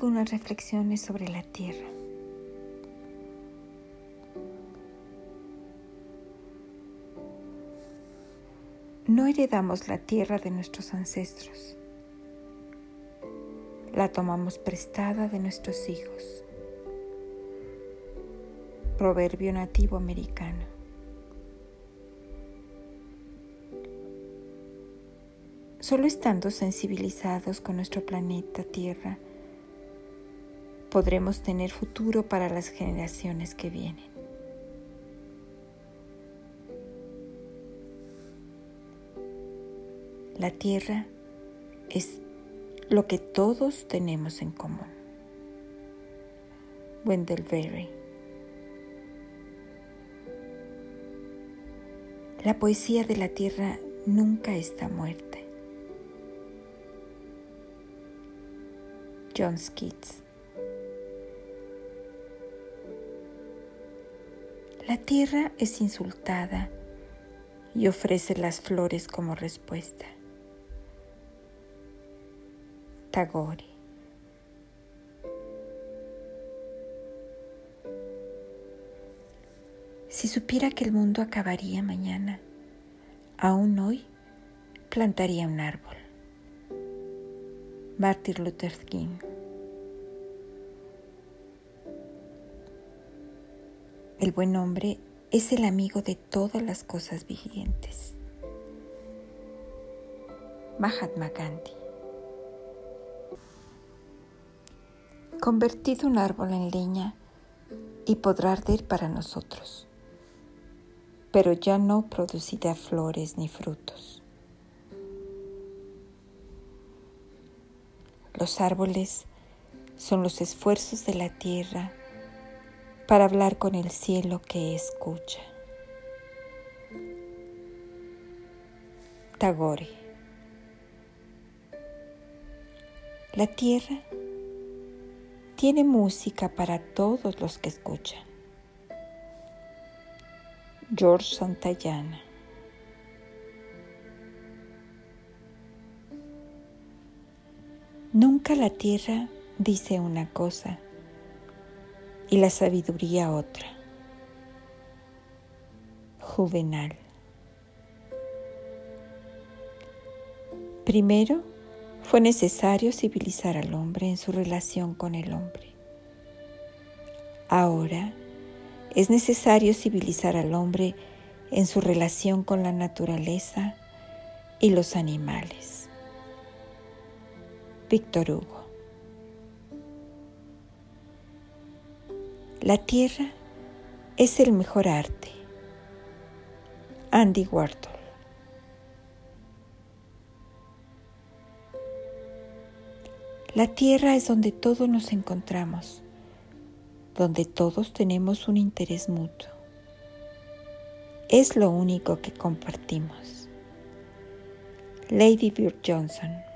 algunas reflexiones sobre la tierra. No heredamos la tierra de nuestros ancestros. La tomamos prestada de nuestros hijos. Proverbio nativo americano. Solo estando sensibilizados con nuestro planeta Tierra, podremos tener futuro para las generaciones que vienen. La Tierra es lo que todos tenemos en común. Wendell Berry. La poesía de la tierra nunca está muerta. John Skeets. La tierra es insultada y ofrece las flores como respuesta. Tagore. Si supiera que el mundo acabaría mañana, aún hoy plantaría un árbol. Martin Luther King. El buen hombre es el amigo de todas las cosas vivientes. Mahatma Gandhi. Convertid un árbol en leña y podrá arder para nosotros, pero ya no producirá flores ni frutos. Los árboles son los esfuerzos de la tierra para hablar con el cielo que escucha. Tagore. La tierra tiene música para todos los que escuchan. George Santayana. Nunca la tierra dice una cosa y la sabiduría otra. Juvenal. Primero, fue necesario civilizar al hombre en su relación con el hombre. Ahora, es necesario civilizar al hombre en su relación con la naturaleza y los animales. Víctor Hugo. La tierra es el mejor arte. Andy Warhol. La tierra es donde todos nos encontramos, donde todos tenemos un interés mutuo. Es lo único que compartimos. Lady Bird Johnson.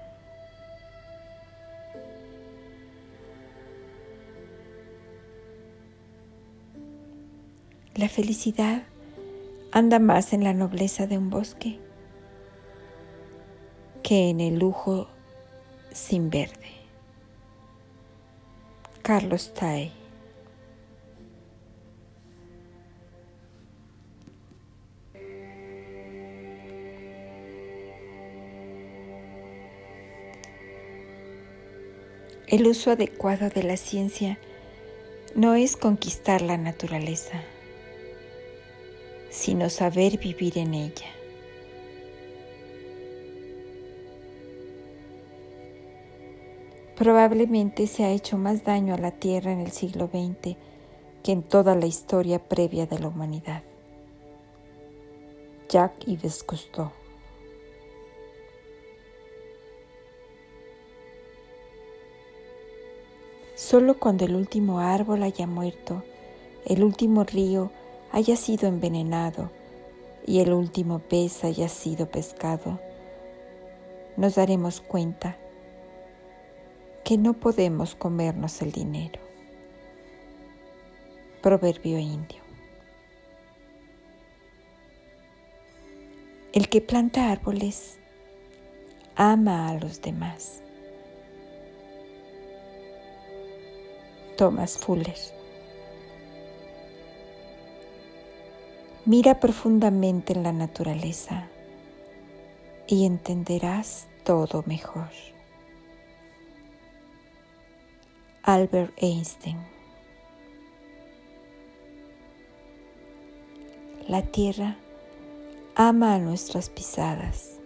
La felicidad anda más en la nobleza de un bosque que en el lujo sin verde. Carlos Tay El uso adecuado de la ciencia no es conquistar la naturaleza sino saber vivir en ella. Probablemente se ha hecho más daño a la Tierra en el siglo XX que en toda la historia previa de la humanidad. Jacques Yves Cousteau Solo cuando el último árbol haya muerto, el último río haya sido envenenado y el último pez haya sido pescado, nos daremos cuenta que no podemos comernos el dinero. Proverbio indio. El que planta árboles ama a los demás. Thomas Fuller. Mira profundamente en la naturaleza y entenderás todo mejor. Albert Einstein La tierra ama a nuestras pisadas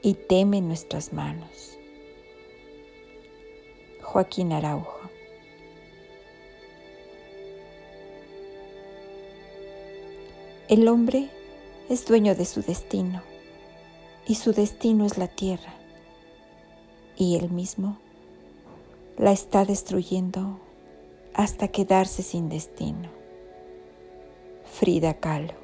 y teme nuestras manos. Joaquín Araujo. El hombre es dueño de su destino y su destino es la tierra y él mismo la está destruyendo hasta quedarse sin destino. Frida Kahlo